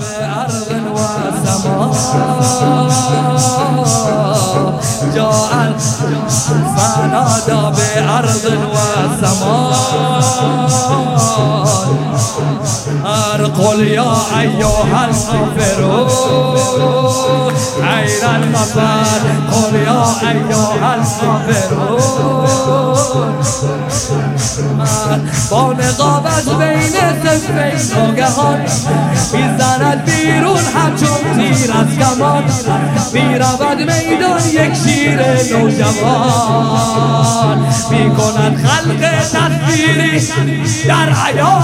بأرض وسماء جاء فنادى بأرض وسماء قل يا أيها الكافرون عين المفر قل يا أيها الكافرون با نقاب از بین سفین ناگهان می‌زند بیرون همچون تیر از کمان. می‌رود میدان یک شیر نوجوان. می‌کند خلق تصویری در عیان.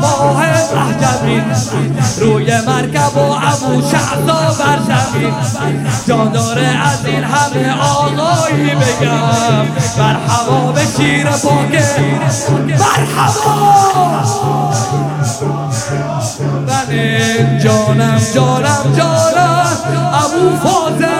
ماه روی مرکب و ابو شعصا بر زمین جان داره از این همه آقایی بگم. مرحبا به شیر پاکه مرحبا. من جانم جانم جانم. ابو فاضل.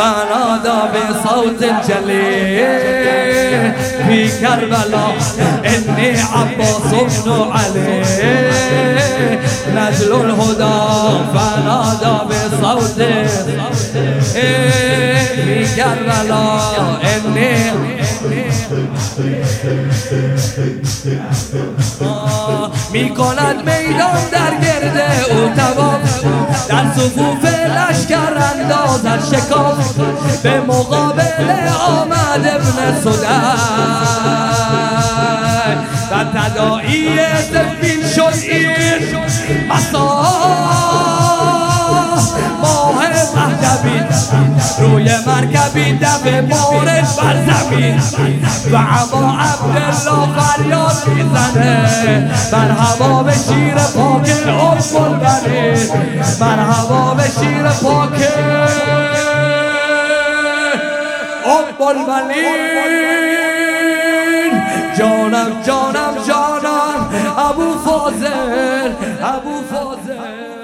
فنادى بصوت جليل في كربلاء إني عباس بن علي نجل الهدى فنادى بصوت في كربلاء إني می کند میدان در گرده او تواف در صفوف لشکر اندازد شکاف به مقابل آمد ابن سدن و تدائی سفین شد این مسا روی مرکبی دفع بارش بر زمین. و اما عبدالله فریاد می‌زنه. مرحبا به شیر پاک ام البنین مرحبا به شیر پاک ام البنین جانم جانم جانم. ابو فاضل ابو فاضل.